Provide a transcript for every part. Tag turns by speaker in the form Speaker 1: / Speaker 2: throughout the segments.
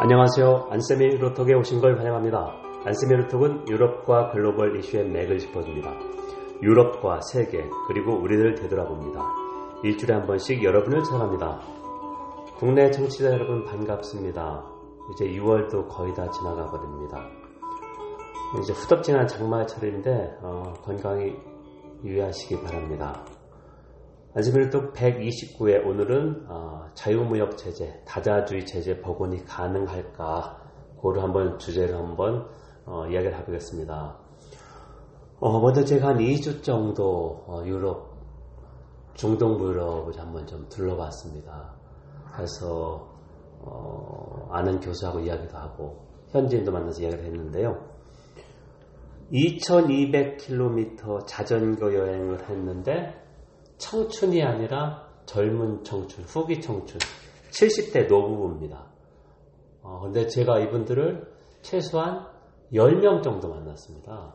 Speaker 1: 안녕하세요. 안세미 루톡에 오신 걸 환영합니다. 안세미 루톡은 유럽과 글로벌 이슈의 맥을 짚어줍니다. 유럽과 세계 그리고 우리를 되돌아봅니다. 일주일에 한 번씩 여러분을 찾아갑니다. 국내 청취자 여러분 반갑습니다. 이제 6월도 거의 다 지나가 버립니다. 이제 후덥지근한 장마철인데 어, 건강히 유의하시기 바랍니다. 안세미루톡 129회 오늘은 어, 자유무역 체제, 다자주의 체제 복원이 가능할까 그를 한번 주제를 한번 어, 이야기를 해보겠습니다. 어, 먼저 제가 한 2주 정도 어, 유럽, 중동 유럽을 한번 좀 둘러봤습니다. 그래서 어, 아는 교수하고 이야기도 하고 현지인도 만나서 이야기를 했는데요. 2200km 자전거 여행을 했는데 청춘이 아니라 젊은 청춘, 후기 청춘, 70대 노부부입니다. 어, 근데 제가 이분들을 최소한 10명 정도 만났습니다.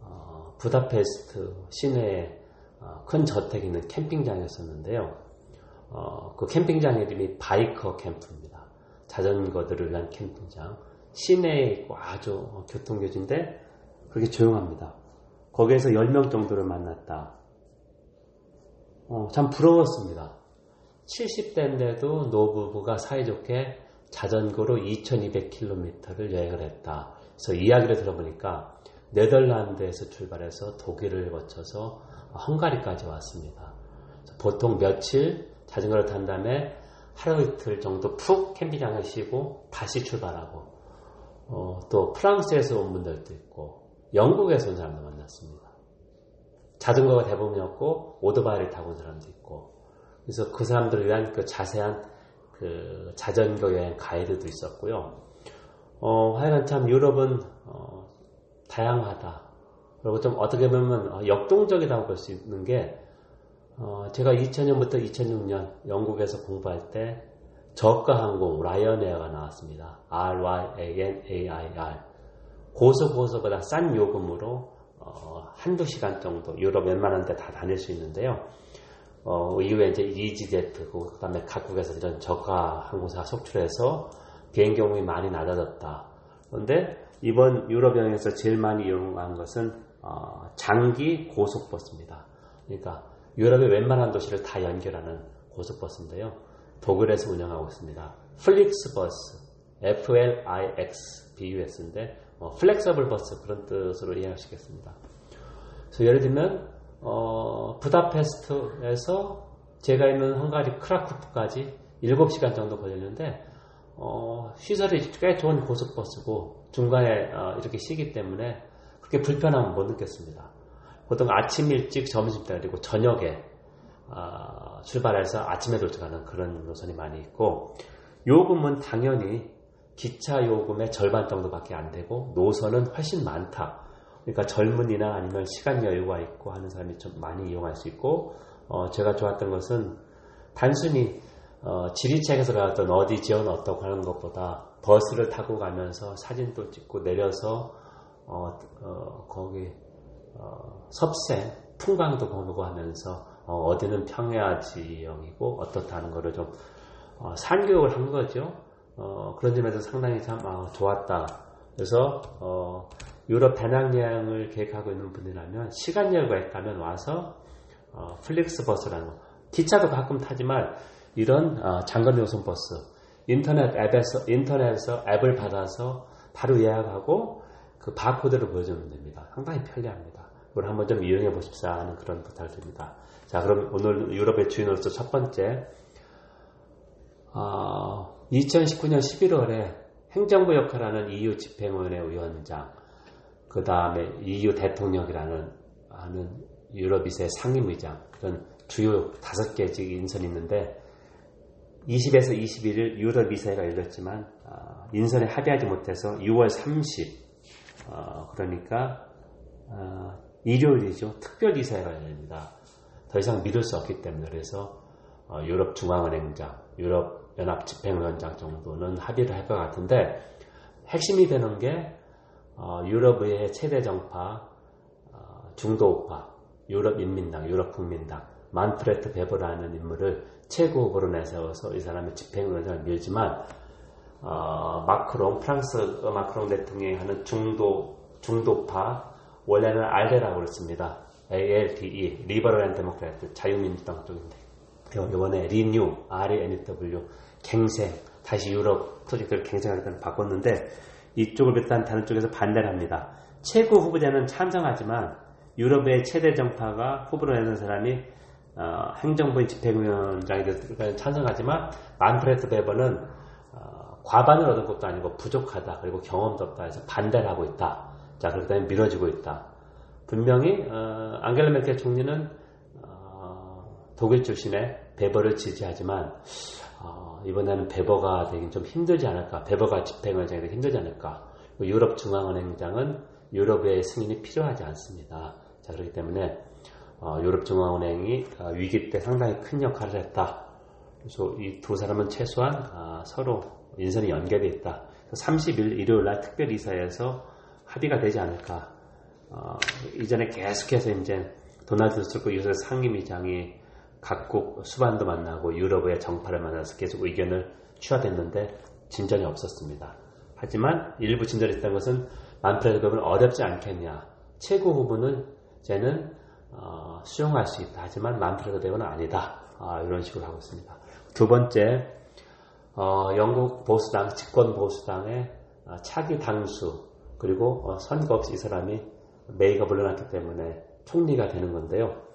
Speaker 1: 어, 부다페스트 시내에 어, 큰 저택 있는 캠핑장이었었는데요. 어, 그 캠핑장 이름이 바이커 캠프입니다. 자전거들을 위한 캠핑장. 시내에 있고 아주 교통교지인데 그게 조용합니다. 거기에서 10명 정도를 만났다. 어, 참 부러웠습니다. 70대인데도 노부부가 사이좋게 자전거로 2200km를 여행을 했다. 그래서 이야기를 들어보니까 네덜란드에서 출발해서 독일을 거쳐서 헝가리까지 왔습니다. 보통 며칠 자전거를 탄 다음에 하루 이틀 정도 푹 캠핑장을 쉬고 다시 출발하고 어, 또 프랑스에서 온 분들도 있고 영국에서 온 사람도 만났습니다. 자전거가 대부분이었고 오토바이를 타고 온 사람도 있고 그래서 그 사람들을 위한 그 자세한 그 자전거 여행 가이드도 있었고요. 어, 하여간 참 유럽은 어, 다양하다. 그리고 좀 어떻게 보면 어, 역동적이라고 볼 수 있는 게 어, 제가 2000년부터 2006년 영국에서 공부할 때 저가 항공 라이언에어가 나왔습니다. R-Y-A-N-A-I-R 고속고속보다 싼 요금으로 어, 한두 시간 정도 유럽 웬만한 데 다 다닐 수 있는데요. 어, 이후에 이제 easyJet, 그 다음에 각국에서 이런 저가 항공사 속출해서 비행 경험이 많이 낮아졌다. 그런데 이번 유럽 여행에서 제일 많이 이용한 것은 어, 장기 고속버스입니다. 그러니까 유럽의 웬만한 도시를 다 연결하는 고속버스인데요. 독일에서 운영하고 있습니다. FlixBus, F-L-I-X, B-U-S인데 어, flexible bus 그런 뜻으로 이해하시겠습니다. 그래서 예를 들면 어, 부다페스트에서 제가 있는 헝가리 크라쿠프까지 7시간 정도 걸렸는데 어, 시설이 꽤 좋은 고속버스고 중간에 어, 이렇게 쉬기 때문에 그렇게 불편함은 못 느꼈습니다. 보통 아침 일찍 점심 때 그리고 저녁에 어, 출발해서 아침에 도착하는 그런 노선이 많이 있고 요금은 당연히 기차 요금의 절반 정도밖에 안 되고 노선은 훨씬 많다. 그러니까 젊은이나 아니면 시간 여유가 있고 하는 사람이 좀 많이 이용할 수 있고 어, 제가 좋았던 것은 단순히 어, 지리책에서 배웠던 어디 지원 어떻고 하는 것보다 버스를 타고 가면서 사진도 찍고 내려서 어, 어 거기 어, 섭생 풍광도 보고 하면서 어, 디는 평야 지형이고 어떻다는 거를 좀 어, 산교육을 한 거죠. 어, 그런 점에서 상당히 참 아, 좋았다. 그래서 어, 유럽 배낭 여행을 계획하고 있는 분이라면 시간 여유가 있다면 와서 어, FlixBus라는 거 기차도 가끔 타지만 이런 어, 장거리 노선 버스 인터넷 앱에서 인터넷에서 앱을 받아서 바로 예약하고 그 바코드를 보여주면 됩니다. 상당히 편리합니다. 이걸 한번 좀 이용해 보십사 하는 그런 부탁을 드립니다. 자, 그럼 오늘 유럽의 주인으로서 첫 번째 어, 2019년 11월에 행정부 역할하는 EU 집행위원회 위원장, 그 다음에 EU 대통령이라는 하는 유럽이세 상임의장 그런 주요 다섯 개직 인선이 있는데 20에서 21일 유럽 이사회가 열렸지만 어, 인선에 합의하지 못해서 6월 30 어, 그러니까 어, 일요일이죠 특별 이사회가 열립니다. 더 이상 미룰 수 없기 때문에 그래서 어, 유럽 중앙은행장, 유럽 연합 집행위원장 정도는 합의를 할 것 같은데 핵심이 되는 게 어, 유럽의 최대 정파 어, 중도 우파 유럽 인민당, 유럽 국민당 만프레트 베버라는 인물을 최고 후보로 내세워서 이 사람의 집행위원장을 밀지만 어, 마크롱 프랑스 마크롱 대통령이 하는 중도 중도파 원래는 ALDE라고 그랬습니다. ALDE Liberal and Democrat 자유민주당 쪽인데 이번에 Renew RENEW 갱생 다시 유럽 프로젝트를 갱생하겠다는 바꿨는데 이쪽을 일단 다른 쪽에서 반대를 합니다. 최고 후보자는 찬성하지만 유럽의 최대 정파가 후보로 내는 사람이 어, 행정부의 집행위원장이 찬성하지만 만프레트 베버는 어, 과반을 얻은 것도 아니고 부족하다 그리고 경험도 없다 해서 반대를 하고 있다. 자 때문에 미뤄지고 있다. 분명히 어, 안겔라 메켈 총리는 어, 독일 출신의 베버를 지지하지만 어, 이번에는 베버가 되긴 좀 힘들지 않을까. 베버가 집행위원장이 되기 힘들지 않을까. 유럽 중앙은행장은 유럽의 승인이 필요하지 않습니다. 자 그렇기 때문에 어, 유럽 중앙은행이 어, 위기 때 상당히 큰 역할을 했다. 그래서 이 두 사람은 최소한 어, 서로 인선이 연계되어 있다. 30일 일요일 날 특별 이사에서 합의가 되지 않을까. 어, 이전에 계속해서 이제 도널드 트럼프 유세 상임위장이 각국 수반도 만나고 유럽의 정파를 만나서 계속 의견을 취하됐는데 진전이 없었습니다. 하지만 일부 진전이 있다는 것은 만프레드 법은 어렵지 않겠냐. 최고 후보는 쟤는 어, 수용할 수 있다. 하지만 만프레드 법은 아니다. 아, 이런 식으로 하고 있습니다. 두 번째, 어, 영국 보수당, 집권 보수당의 어, 차기 당수 그리고 어, 선거 없이 이 사람이 메이가 물러났기 때문에 총리가 되는 건데요.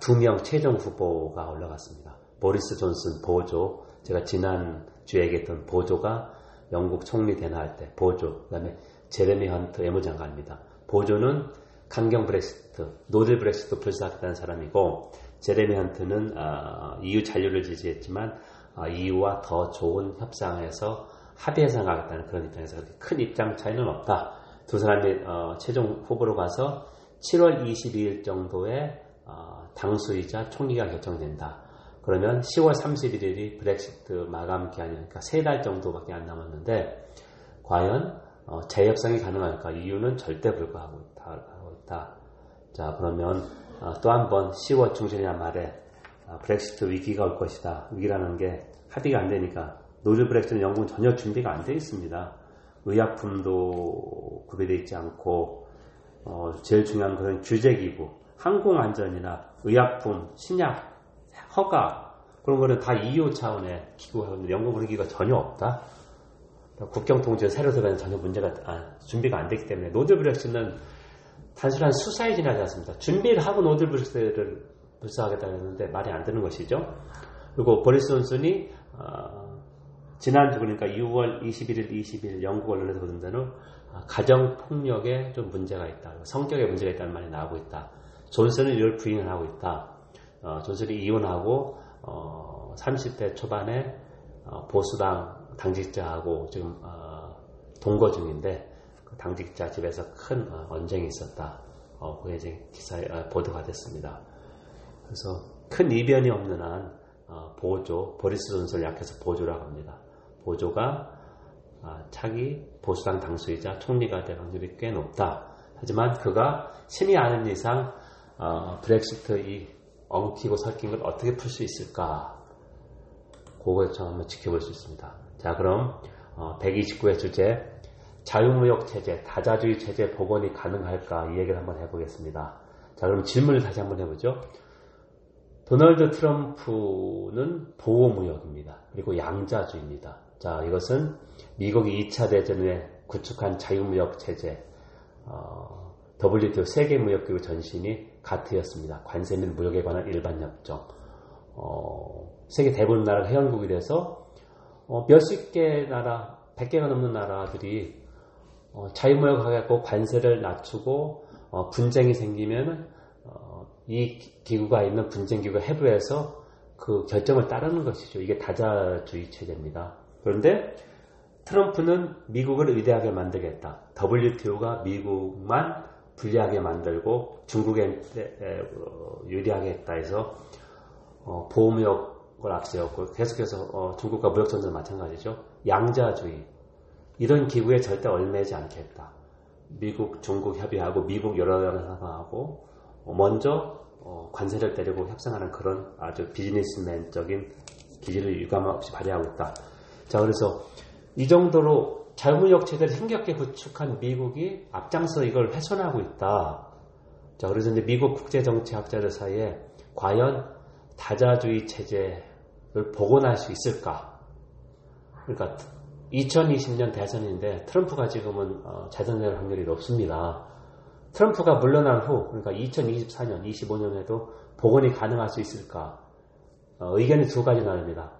Speaker 1: 두 명 최종 후보가 올라갔습니다. 보리스 존슨 보조, 제가 지난 주에 얘기했던 보조가 영국 총리 되나 할 때 보조, 그 다음에 제레미 헌트 외무장관입니다. 보조는 강경 브렉시트, no-deal 브렉시트 불사하겠다는 사람이고 제레미 헌트는 어, EU 잔류를 지지했지만 어, EU와 더 좋은 협상에서 합의해서 나가겠다는 그런 입장에서 큰 입장 차이는 없다. 두 사람이 어, 최종 후보로 가서 7월 22일 정도에 어, 당수이자 총리가 결정된다. 그러면 10월 31일이 브렉시트 마감 기한이니까 세 달 정도밖에 안 남았는데 과연 어, 재협상이 가능할까? 이유는 절대 불가하고 있다. 자 그러면 어, 또한 번 10월 중순이나 말에 어, 브렉시트 위기가 올 것이다. 위기라는 게 합의가 안 되니까 노즐 브렉시트는 영국은 전혀 준비가 안 되어 있습니다. 의약품도 구비되어 있지 않고 어, 제일 중요한 것은 규제기구, 항공안전이나 의약품, 신약, 허가 그런 거는 다 EU 차원의 있는데 영국은 기구가 전혀 없다. 국경 통제 새로 들어가는 전혀 문제가 아, 준비가 안 됐기 때문에 노즐 브렉시트는 단순한 수사에 지나지 않습니다. 준비를 하고 노즐 브렉시트를 불사하겠다고 했는데 말이 안 되는 것이죠. 그리고 보리스 존슨이 어, 지난주 그러니까 6월 21일, 20일 영국 언론에서 보는 데는 아, 가정 폭력에 좀 문제가 있다. 성격에 문제가 있다는 말이 나오고 있다. 존슨은 이걸 부인을 하고 있다. 어, 존슨이 이혼하고 어, 30대 초반에 어, 보수당 당직자하고 지금 어, 동거 중인데 그 당직자 집에서 큰 어, 언쟁이 있었다. 어, 그게 이제 기사에 보도가 됐습니다. 그래서 큰 이변이 없는 한 보조, 보리스 존슨을 약해서 보조라고 합니다. 보조가 아, 차기 보수당 당수이자 총리가 될 확률이 꽤 높다. 하지만 그가 신이 아는 이상 어, 브렉시트 이 엉키고 섞인 걸 어떻게 풀 수 있을까? 그걸 좀 한번 지켜볼 수 있습니다. 자, 그럼 어, 129의 주제 자유무역 체제, 다자주의 체제 복원이 가능할까? 이 얘기를 한번 해보겠습니다. 자, 그럼 질문을 다시 한번 해보죠. 도널드 트럼프는 보호무역입니다. 그리고 양자주의입니다. 자, 이것은 미국이 2차 대전에 구축한 자유무역 체제, 어, WTO 세계무역기구 전신이 가트였습니다. 관세 및 무역에 관한 일반 협정. 어, 세계 대부분 나라가 회원국이 돼서 어, 몇십 개 나라, 100개가 넘는 나라들이 어, 자유무역하겠고 관세를 낮추고 어, 분쟁이 생기면 어, 이 기구가 있는 분쟁기구 해부에서 그 결정을 따르는 것이죠. 이게 다자주의 체제입니다. 그런데 트럼프는 미국을 위대하게 만들겠다. WTO가 미국만 불리하게 만들고 중국에 어, 유리하게 했다 해서 어, 보호무역을 앞세웠고 계속해서 어, 중국과 무역전쟁 마찬가지죠. 양자주의 이런 기구에 절대 얼매지 않겠다. 미국, 중국 협의하고 미국 여러 나라 협상하고 먼저 관세를 때리고 협상하는 그런 아주 비즈니스맨적인 기질을 유감 없이 발휘하고 있다. 자, 그래서 이 정도로 자유무역 체제를 힘겹게 구축한 미국이 앞장서 이걸 훼손하고 있다. 자, 그래서 이제 미국 국제정치학자들 사이에 과연 다자주의 체제를 복원할 수 있을까? 그러니까 2020년 대선인데 트럼프가 지금은 어, 재선될 확률이 높습니다. 트럼프가 물러난 후, 그러니까 2024년, 25년에도 복원이 가능할 수 있을까? 어, 의견이 두 가지 나옵니다.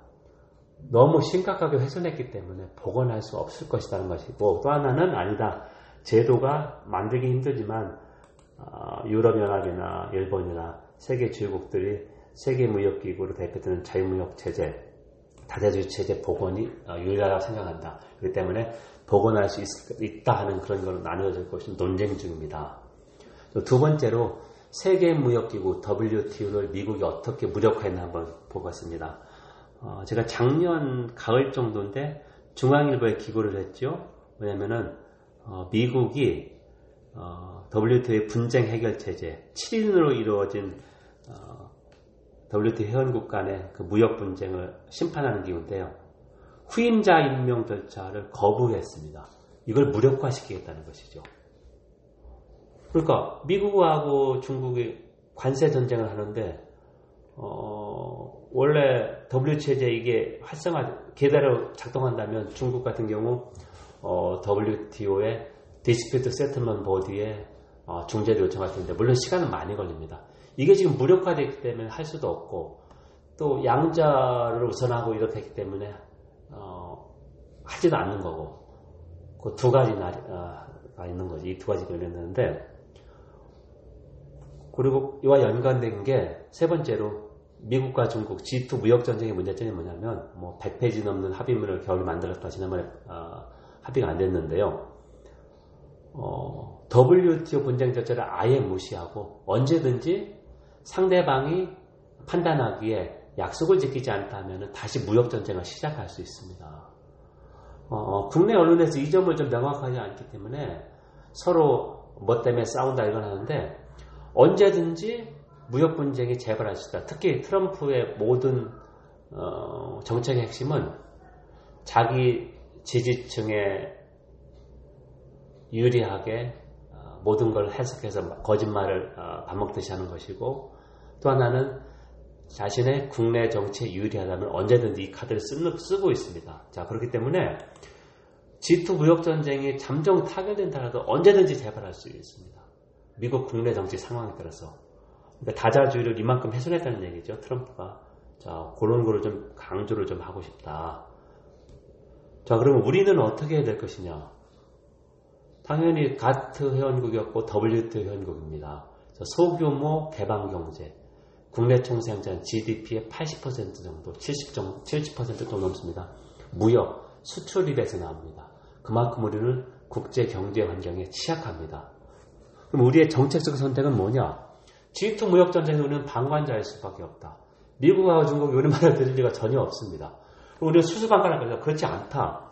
Speaker 1: 너무 심각하게 훼손했기 때문에 복원할 수 없을 것이라는 것이고 또 하나는 아니다. 제도가 만들기 힘들지만 어, 유럽연합이나 일본이나 세계 주요국들이 세계무역기구로 대표되는 자유무역 체제, 다자주의 체제 복원이 어, 유리하다고 생각한다. 그렇기 때문에 복원할 수 있, 다 하는 그런 걸로 나누어질 것이 논쟁 중입니다. 두 번째로 세계무역기구 WTO를 미국이 어떻게 무력화했나 한번 보겠습니다. 어, 제가 작년 가을 정도인데 중앙일보에 기고를 했죠. 왜냐면은 어, 미국이 어, WTO의 분쟁 해결 체제 7인으로 이루어진 어, WTO 회원국 간의 그 무역 분쟁을 심판하는 기구인데요. 후임자 임명 절차를 거부했습니다. 이걸 무력화시키겠다는 것이죠. 그러니까 미국하고 중국이 관세 전쟁을 하는데 어, 원래 W 체제 이게 활성화 계대로 작동한다면 중국 같은 경우 어, WTO의 디스피트 세트먼 보디에 어, 중재를 요청할 텐데 물론 시간은 많이 걸립니다. 이게 지금 무력화되기 때문에 할 수도 없고 또 양자를 우선하고 이렇게 했기 때문에 어, 하지도 않는 거고 그 두 가지 날가 어, 있는 거지 이 두 가지가 있는데 그리고 이와 연관된 게 세 번째로 미국과 중국 G2 무역 전쟁의 문제점이 뭐냐면 뭐 100페이지 넘는 합의문을 겨울 만들었다 지난번에 어, 합의가 안 됐는데요. 어, WTO 분쟁 절차를 아예 무시하고 언제든지 상대방이 판단하기에 약속을 지키지 않다면 다시 무역 전쟁을 시작할 수 있습니다. 어, 국내 언론에서 이 점을 좀 명확하지 않기 때문에 서로 뭐 때문에 싸운다 이걸 하는데 언제든지 무역 분쟁이 재발할 수 있다. 특히 트럼프의 모든 어, 정책의 핵심은 자기 지지층에 유리하게 어, 모든 걸 해석해서 거짓말을 어, 밥 먹듯이 하는 것이고 또 하나는 자신의 국내 정치에 유리하다면 언제든지 이 카드를 쓰, 고 있습니다. 자 그렇기 때문에 G2 무역 전쟁이 잠정 타결된다라도 언제든지 재발할 수 있습니다. 미국 국내 정치 상황에 따라서 그러니까 다자주의를 이만큼 훼손했다는 얘기죠. 트럼프가. 자, 그런 거를 좀 강조를 좀 하고 싶다. 자, 그러면 우리는 어떻게 해야 될 것이냐? 당연히 가트 회원국이었고 WTO 회원국입니다. 소규모 개방 경제, 국내 총생산 GDP의 80% 정도, 70 정도, 70%도 넘습니다. 무역, 수출입에서 나옵니다. 그만큼 우리는 국제 경제 환경에 취약합니다. 그럼 우리의 정책적 선택은 뭐냐? G2 무역 전쟁에 우리는 방관자일 수밖에 없다. 미국하고 중국이 우리 말을 들을 리가 전혀 없습니다. 우리는 수수방관할 거죠. 그렇지 않다.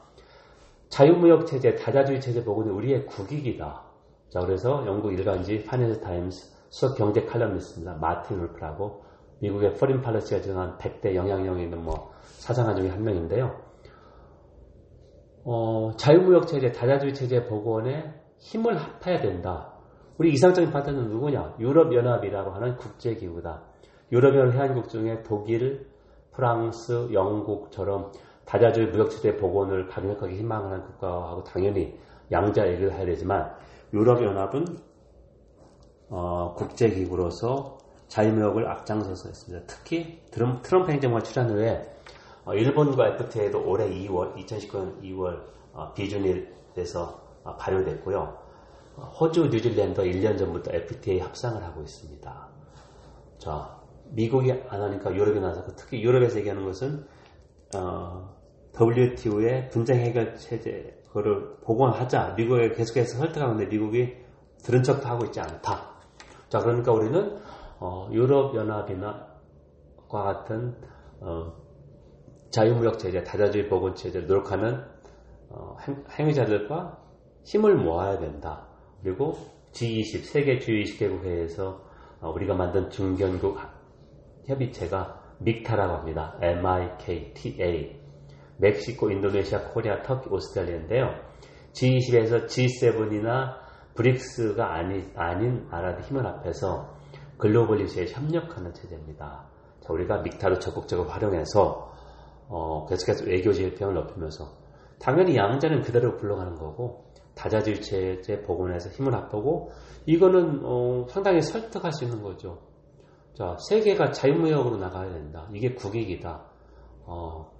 Speaker 1: 자유무역 체제, 다자주의 체제 복원은 우리의 국익이다. 자, 그래서 영국 일간지 파이낸스 타임스 수석 경제 칼럼니스트입니다. 마틴 울프라고 미국의 Foreign Policy가 정한 100대 영향력이 있는 뭐 사상가 중에 한 명인데요. 어, 자유무역 체제, 다자주의 체제 복원에 힘을 합해야 된다. 우리 이상적인 파트너는 누구냐? 유럽연합이라고 하는 국제기구다. 유럽연합 회원국 중에 독일, 프랑스, 영국처럼 다자주의 무역체제 복원을 강력하게 희망하는 국가하고 당연히 양자 얘기를 해야 되지만 유럽연합은 어, 국제기구로서 자유무역을 앞장서서 했습니다. 특히 트럼프 행정부가 출연 후에 어, 일본과 FTA도 올해 2월, 2019년 2월 어, 비준일에서 어, 발효됐고요. 호주, 뉴질랜드 1년 전부터 FTA 협상을 하고 있습니다. 자, 미국이 안 하니까 유럽이 나서 특히 유럽에서 얘기하는 것은 어, WTO의 분쟁 해결 체제 그거를 복원하자. 미국에 계속해서 설득하는데 미국이 들은 척도 하고 있지 않다. 자, 그러니까 우리는 어, 유럽 연합이나 과 같은 어, 자유무역 체제, 다자주의 복원 체제를 노력하는 어, 행위자들과 힘을 모아야 된다. 그리고 G20 세계 주요 20개국 회에서 어, 우리가 만든 중견국 협의체가 믹타라고 합니다. M-I-K-T-A. 멕시코, 인도네시아, 코리아, 터키, 오스트레일리아인데요. G20에서 G7이나 브릭스가 아니, 아닌 나라들 힘을 합해서 글로벌 이슈에 협력하는 체제입니다. 자, 우리가 믹타를 적극적으로 활용해서 어, 계속해서 외교 지휘병을 높이면서 당연히 양자는 그대로 불러가는 거고 다자주의 체제 복원해서 힘을 합하고 이거는 어, 상당히 설득할 수 있는 거죠. 자, 세계가 자유무역으로 나가야 된다. 이게 국익이다. 어,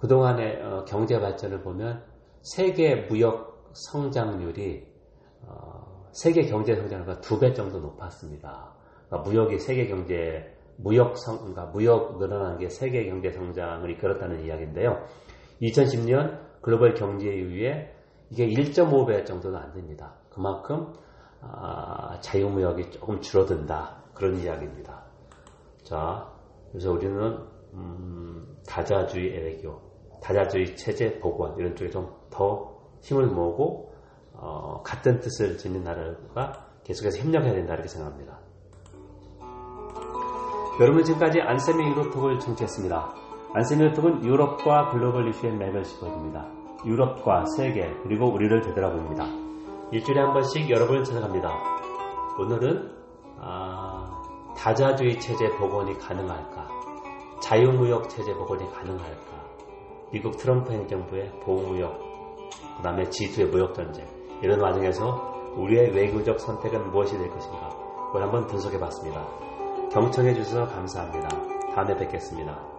Speaker 1: 그동안의 어, 경제 발전을 보면 세계 무역 성장률이 어, 세계 경제 성장률과 두 배 정도 높았습니다. 그러니까 무역이 세계 경제 무역 성, 그러니까 무역 늘어난 게 세계 경제 성장을 이끌었다는 이야기인데요. 2010년 글로벌 경제 이후에 이게 1.5배 정도는 안 됩니다. 그만큼 아, 자유무역이 조금 줄어든다 그런 이야기입니다. 자, 그래서 우리는 음, 다자주의 외교, 다자주의 체제 복원 이런 쪽에 좀 더 힘을 모으고 어, 같은 뜻을 지닌 나라가 계속해서 협력해야 된다 이렇게 생각합니다. 여러분 지금까지 안세미 유로톡을 청취했습니다. 안세미 유로톡은 유럽과 글로벌 이슈의 맥을 짚어줍니다. 유럽과 세계 그리고 우리를 되돌아봅니다. 일주일에 한 번씩 여러분을 찾아갑니다. 오늘은 아, 다자주의 체제 복원이 가능할까? 자유무역 체제 복원이 가능할까? 미국 트럼프 행정부의 보호무역, 그 다음에 G2의 무역전쟁 이런 와중에서 우리의 외교적 선택은 무엇이 될 것인가? 그걸 한번 분석해 봤습니다. 경청해 주셔서 감사합니다. 다음에 뵙겠습니다.